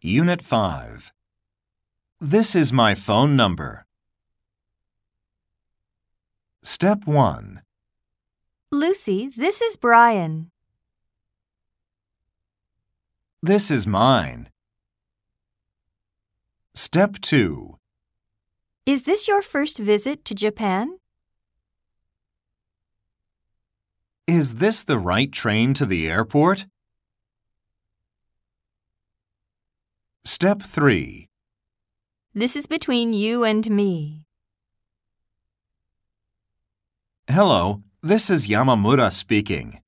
Unit 5. This is my phone number. Step 1. Lucy, this is Brian. This is mine. Step 2. Is this your first visit to Japan? Is this the right train to the airport? Step 3. This is between you and me. Hello, this is Yamamura speaking.